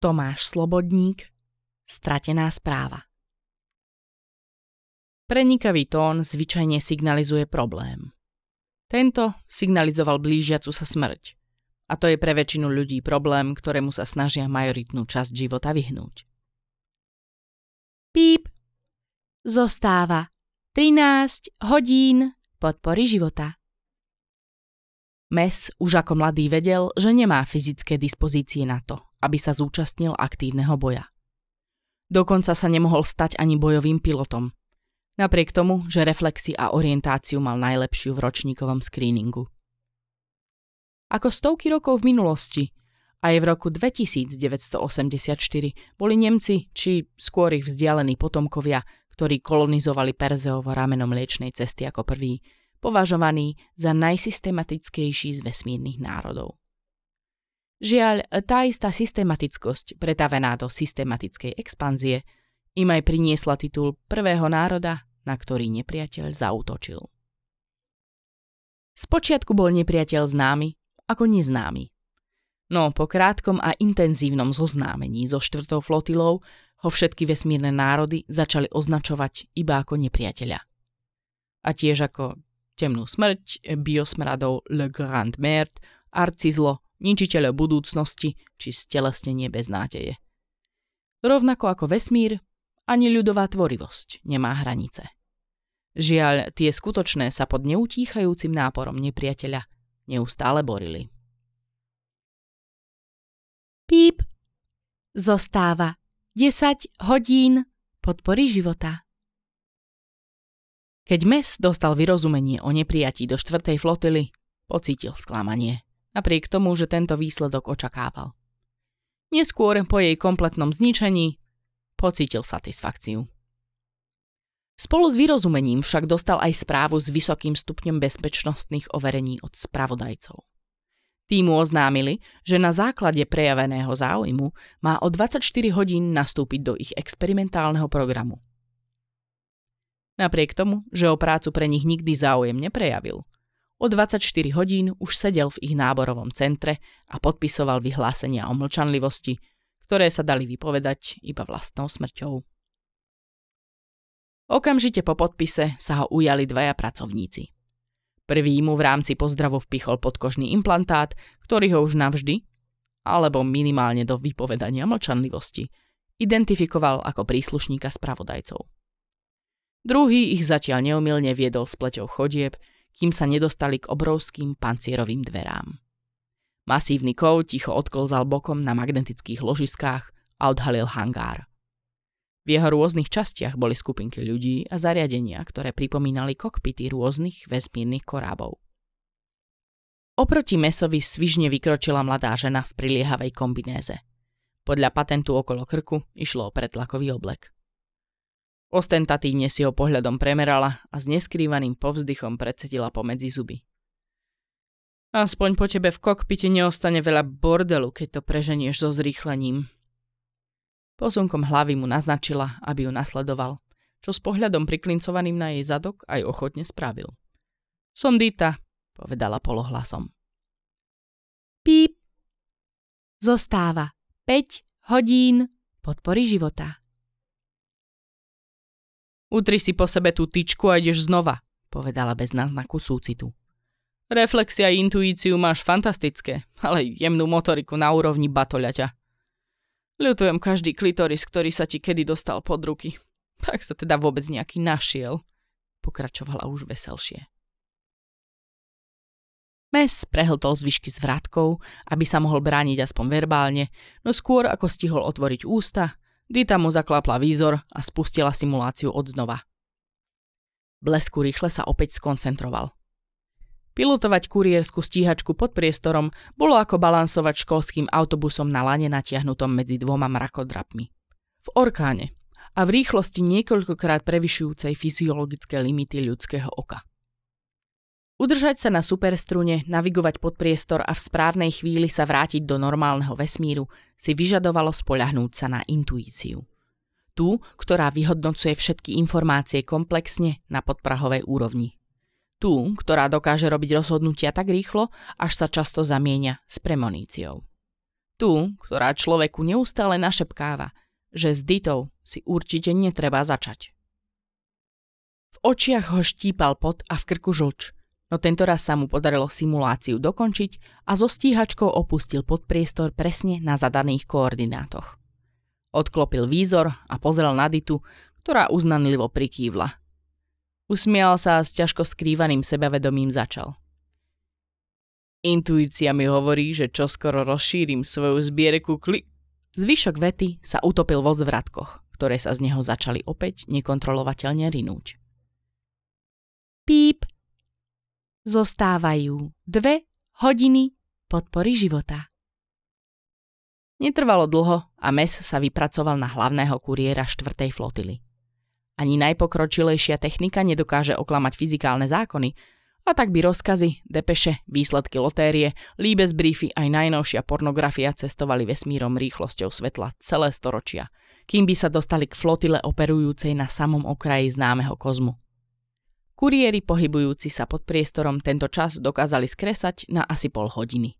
Tomáš Slobodník Stratená správa Prenikavý tón zvyčajne signalizuje problém. Tento signalizoval blížiacu sa smrť. A to je pre väčšinu ľudí problém, ktorému sa snažia majoritnú časť života vyhnúť. Píp. Zostáva 13 hodín podpory života. Mes už ako mladý vedel, že nemá fyzické dispozície na to, aby sa zúčastnil aktívneho boja. Dokonca sa nemohol stať ani bojovým pilotom. Napriek tomu, že reflexy a orientáciu mal najlepšiu v ročníkovom screeningu. Ako stovky rokov v minulosti, aj v roku 2984 boli Nemci, či skôr ich vzdialení potomkovia, ktorí kolonizovali Perzeovo rameno mliečnej cesty ako prvý, považovaní za najsystematickejší z vesmírnych národov. Žiaľ, tá istá systematickosť, pretavená do systematickej expanzie, im aj priniesla titul prvého národa, na ktorý nepriateľ zautočil. Spočiatku bol nepriateľ známy ako neznámy. No po krátkom a intenzívnom zoznámení so štvrtou flotilou ho všetky vesmírne národy začali označovať iba ako nepriateľa. A tiež ako temnú smrť, biosmradov Le Grand Merde, arcizlo, ničiteľ budúcnosti či stelesnenie bez nádeje. Rovnako ako vesmír, ani ľudová tvorivosť nemá hranice. Žiaľ, tie skutočné sa pod neutíchajúcim náporom nepriateľa neustále borili. Píp. Zostáva 10 hodín podpory života. Keď Mes dostal vyrozumenie o neprijatí do štvrtej flotily, pocítil sklamanie napriek tomu, že tento výsledok očakával. Neskôr po jej kompletnom zničení pocítil satisfakciu. Spolu s vyrozumením však dostal aj správu s vysokým stupňom bezpečnostných overení od spravodajcov. Tí oznámili, že na základe prejaveného záujmu má o 24 hodín nastúpiť do ich experimentálneho programu. Napriek tomu, že o prácu pre nich nikdy záujem neprejavil, O 24 hodín už sedel v ich náborovom centre a podpisoval vyhlásenia o mlčanlivosti, ktoré sa dali vypovedať iba vlastnou smrťou. Okamžite po podpise sa ho ujali dvaja pracovníci. Prvý mu v rámci pozdravu vpichol podkožný implantát, ktorý ho už navždy, alebo minimálne do vypovedania mlčanlivosti, identifikoval ako príslušníka spravodajcov. Druhý ich zatiaľ neumilne viedol s pleťou chodieb, kým sa nedostali k obrovským pancierovým dverám. Masívny kov ticho odklzal bokom na magnetických ložiskách a odhalil hangár. V jeho rôznych častiach boli skupinky ľudí a zariadenia, ktoré pripomínali kokpity rôznych vesmírnych korábov. Oproti mesovi svižne vykročila mladá žena v priliehavej kombinéze. Podľa patentu okolo krku išlo o pretlakový oblek. Ostentatívne si ho pohľadom premerala a s neskrývaným povzdychom predsedila pomedzi zuby. Aspoň po tebe v kokpite neostane veľa bordelu, keď to preženieš so zrýchlením. Posunkom hlavy mu naznačila, aby ju nasledoval, čo s pohľadom priklincovaným na jej zadok aj ochotne spravil. Som Dita, povedala polohlasom. Píp. Zostáva 5 hodín podpory života. Utri si po sebe tú tyčku a ideš znova, povedala bez náznaku súcitu. Reflexia a intuíciu máš fantastické, ale jemnú motoriku na úrovni batoľaťa. Ľutujem každý klitoris, ktorý sa ti kedy dostal pod ruky. Tak sa teda vôbec nejaký našiel, pokračovala už veselšie. Mes prehltol zvyšky s vrátkou, aby sa mohol brániť aspoň verbálne, no skôr ako stihol otvoriť ústa, Dita mu zaklapla výzor a spustila simuláciu od znova. Blesku rýchle sa opäť skoncentroval. Pilotovať kuriérsku stíhačku pod priestorom bolo ako balansovať školským autobusom na lane natiahnutom medzi dvoma mrakodrapmi. V orkáne a v rýchlosti niekoľkokrát prevyšujúcej fyziologické limity ľudského oka. Udržať sa na superstrune, navigovať pod priestor a v správnej chvíli sa vrátiť do normálneho vesmíru si vyžadovalo spoľahnúť sa na intuíciu. Tú, ktorá vyhodnocuje všetky informácie komplexne na podprahovej úrovni. Tú, ktorá dokáže robiť rozhodnutia tak rýchlo, až sa často zamieňa s premoníciou. Tú, ktorá človeku neustále našepkáva, že s Ditou si určite netreba začať. V očiach ho štípal pot a v krku žlč, no tento raz sa mu podarilo simuláciu dokončiť a so stíhačkou opustil podpriestor presne na zadaných koordinátoch. Odklopil výzor a pozrel na Ditu, ktorá uznanlivo prikývla. Usmial sa a s ťažko skrývaným sebavedomím začal. Intuícia mi hovorí, že čoskoro rozšírim svoju zbierku kli... Zvyšok vety sa utopil vo zvratkoch, ktoré sa z neho začali opäť nekontrolovateľne rinúť. Píp. Zostávajú dve hodiny podpory života. Netrvalo dlho a Mes sa vypracoval na hlavného kuriéra štvrtej flotily. Ani najpokročilejšia technika nedokáže oklamať fyzikálne zákony, a tak by rozkazy, depeše, výsledky lotérie, briefy aj najnovšia pornografia cestovali vesmírom rýchlosťou svetla celé storočia, kým by sa dostali k flotile operujúcej na samom okraji známeho kozmu. Kuriéri pohybujúci sa pod priestorom tento čas dokázali skresať na asi pol hodiny.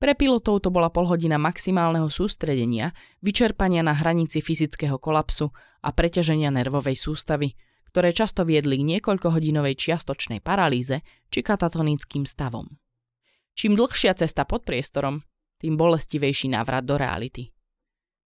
Pre pilotov to bola polhodina maximálneho sústredenia, vyčerpania na hranici fyzického kolapsu a preťaženia nervovej sústavy, ktoré často viedli k niekoľkohodinovej čiastočnej paralýze či katatonickým stavom. Čím dlhšia cesta pod priestorom, tým bolestivejší návrat do reality.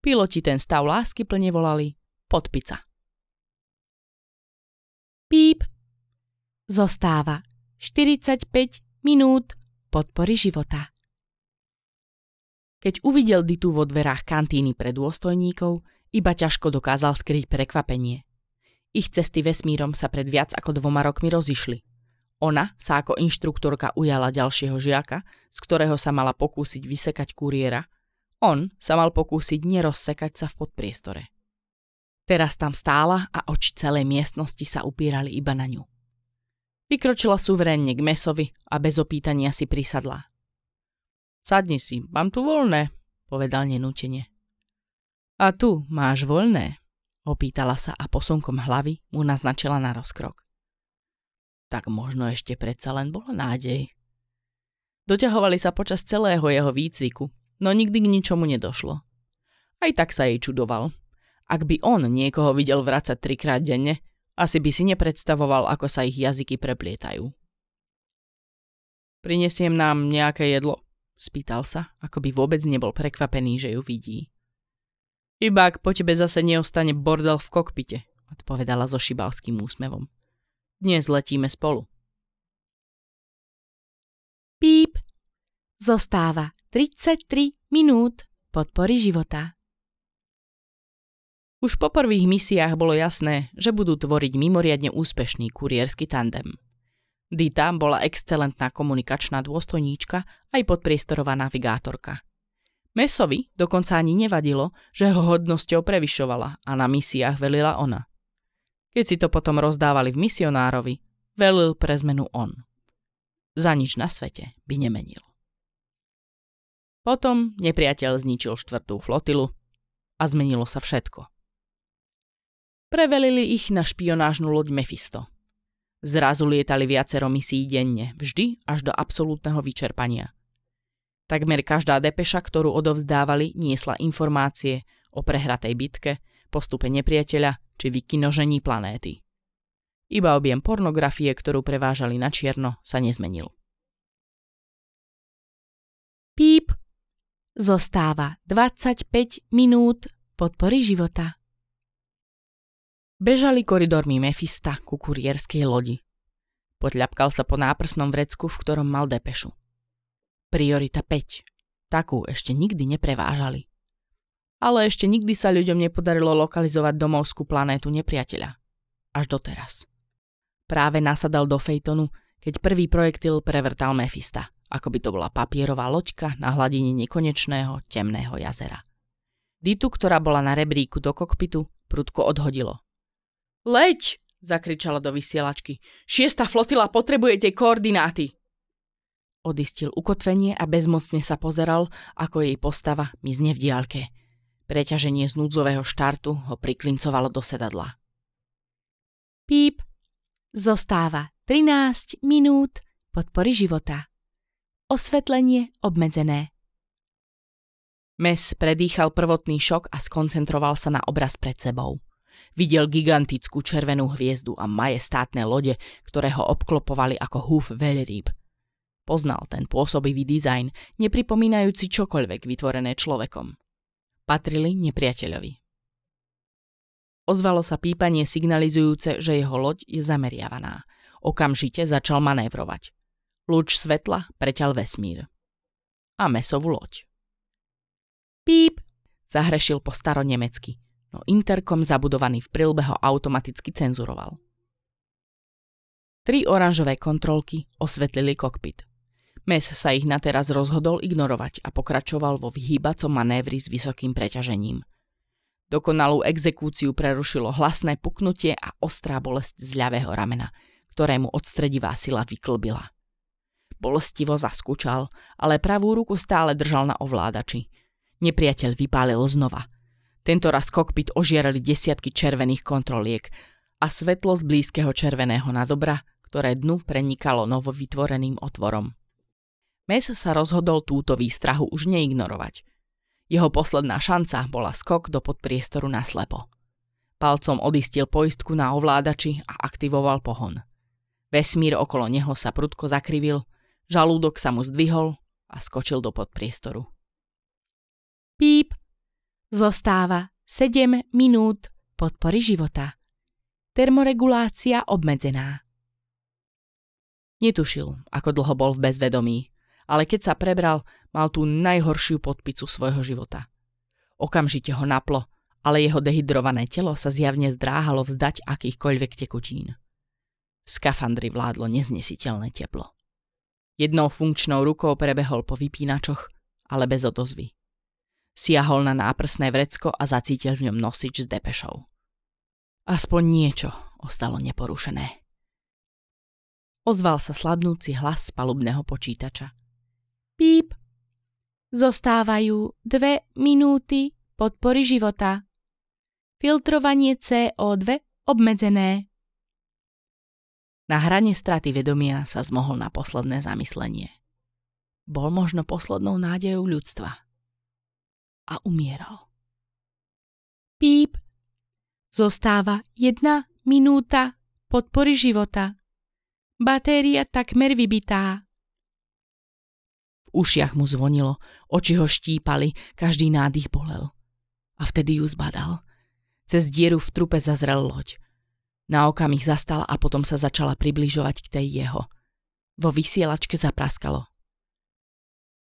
Piloti ten stav lásky plne volali podpica. Píp. Zostáva 45 minút podpory života. Keď uvidel Ditu vo dverách kantíny pre dôstojníkov, iba ťažko dokázal skryť prekvapenie. Ich cesty vesmírom sa pred viac ako dvoma rokmi rozišli. Ona sa ako inštruktorka ujala ďalšieho žiaka, z ktorého sa mala pokúsiť vysekať kuriéra. On sa mal pokúsiť nerozsekať sa v podpriestore. Teraz tam stála a oči celej miestnosti sa upírali iba na ňu. Vykročila suverénne k Mesovi a bez opýtania si prisadla. Sadni si, mám tu voľné, povedal nenútene. A tu máš voľné, Opýtala sa a posunkom hlavy mu naznačila na rozkrok. Tak možno ešte predsa len bola nádej. Doťahovali sa počas celého jeho výcviku, no nikdy k ničomu nedošlo. Aj tak sa jej čudoval. Ak by on niekoho videl vracať trikrát denne, asi by si nepredstavoval, ako sa ich jazyky preplietajú. Prinesiem nám nejaké jedlo, spýtal sa, ako by vôbec nebol prekvapený, že ju vidí. Iba ak po tebe zase neostane bordel v kokpite, odpovedala so šibalským úsmevom. Dnes letíme spolu. Píp. Zostáva 33 minút podpory života. Už po prvých misiách bolo jasné, že budú tvoriť mimoriadne úspešný kuriérsky tandem. Dita bola excelentná komunikačná dôstojníčka aj podpriestorová navigátorka – Mesovi dokonca ani nevadilo, že ho hodnosťou prevyšovala a na misiách velila ona. Keď si to potom rozdávali v misionárovi, velil pre zmenu on. Za nič na svete by nemenil. Potom nepriateľ zničil štvrtú flotilu a zmenilo sa všetko. Prevelili ich na špionážnu loď Mephisto. Zrazu lietali viacero misií denne, vždy až do absolútneho vyčerpania – Takmer každá depeša, ktorú odovzdávali, niesla informácie o prehratej bitke, postupe nepriateľa či vykinožení planéty. Iba objem pornografie, ktorú prevážali na čierno, sa nezmenil. Píp. Zostáva 25 minút podpory života. Bežali koridormi Mefista ku kurierskej lodi. Podľapkal sa po náprsnom vrecku, v ktorom mal depešu. Priorita 5. Takú ešte nikdy neprevážali. Ale ešte nikdy sa ľuďom nepodarilo lokalizovať domovskú planétu nepriateľa. Až doteraz. Práve nasadal do Fejtonu, keď prvý projektil prevrtal Mefista, ako by to bola papierová loďka na hladine nekonečného temného jazera. Ditu, ktorá bola na rebríku do kokpitu, prudko odhodilo. Leď! zakričala do vysielačky. Šiesta flotila potrebuje tie koordináty. Odistil ukotvenie a bezmocne sa pozeral, ako jej postava mizne v diálke. Preťaženie z núdzového štartu ho priklincovalo do sedadla. Píp. Zostáva 13 minút podpory života. Osvetlenie obmedzené. Mes predýchal prvotný šok a skoncentroval sa na obraz pred sebou. Videl gigantickú červenú hviezdu a majestátne lode, ktoré ho obklopovali ako húf veľrýb. Poznal ten pôsobivý dizajn, nepripomínajúci čokoľvek vytvorené človekom. Patrili nepriateľovi. Ozvalo sa pípanie signalizujúce, že jeho loď je zameriavaná. Okamžite začal manévrovať. Lúč svetla preťal vesmír. A mesovú loď. Píp, zahrešil po staronemecky, no interkom zabudovaný v prilbe ho automaticky cenzuroval. Tri oranžové kontrolky osvetlili kokpit. Mes sa ich na teraz rozhodol ignorovať a pokračoval vo vyhýbacom manévri s vysokým preťažením. Dokonalú exekúciu prerušilo hlasné puknutie a ostrá bolesť z ľavého ramena, ktorému odstredivá sila vyklbila. Bolestivo zaskúčal, ale pravú ruku stále držal na ovládači – Nepriateľ vypálil znova. Tento raz kokpit ožierali desiatky červených kontroliek a svetlo z blízkeho červeného nadobra, ktoré dnu prenikalo novovytvoreným otvorom. Mes sa rozhodol túto výstrahu už neignorovať. Jeho posledná šanca bola skok do podpriestoru na slepo. Palcom odistil poistku na ovládači a aktivoval pohon. Vesmír okolo neho sa prudko zakrivil, žalúdok sa mu zdvihol a skočil do podpriestoru. Píp. Zostáva 7 minút podpory života. Termoregulácia obmedzená. Netušil, ako dlho bol v bezvedomí, ale keď sa prebral, mal tú najhoršiu podpicu svojho života. Okamžite ho naplo, ale jeho dehydrované telo sa zjavne zdráhalo vzdať akýchkoľvek tekutín. V skafandri vládlo neznesiteľné teplo. Jednou funkčnou rukou prebehol po vypínačoch, ale bez odozvy. Siahol na náprsné vrecko a zacítil v ňom nosič s depešou. Aspoň niečo ostalo neporušené. Ozval sa slabnúci hlas z palubného počítača. Píp. Zostávajú dve minúty podpory života. Filtrovanie CO2 obmedzené. Na hrane straty vedomia sa zmohol na posledné zamyslenie. Bol možno poslednou nádejou ľudstva a umieral. Píp. Zostáva jedna minúta podpory života. Batéria takmer vybitá. V ušiach mu zvonilo, oči ho štípali, každý nádych bolel. A vtedy ju zbadal. Cez dieru v trupe zazrel loď. Na okamih zastala a potom sa začala približovať k tej jeho. Vo vysielačke zapraskalo.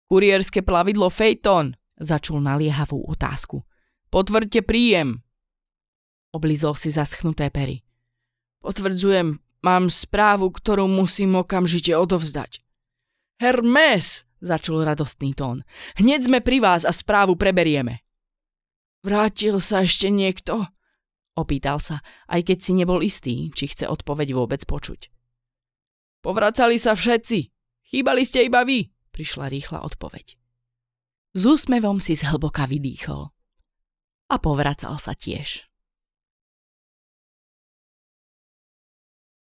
Kurierské plavidlo Phaeton, Začul naliehavú otázku. Potvrďte príjem. Oblizol si zaschnuté pery. Potvrdzujem, mám správu, ktorú musím okamžite odovzdať. Hermes, začul radostný tón. Hneď sme pri vás a správu preberieme. Vrátil sa ešte niekto? Opýtal sa, aj keď si nebol istý, či chce odpoveď vôbec počuť. Povracali sa všetci. Chýbali ste iba vy, prišla rýchla odpoveď. S úsmevom si zhlboka vydýchol. A povracal sa tiež.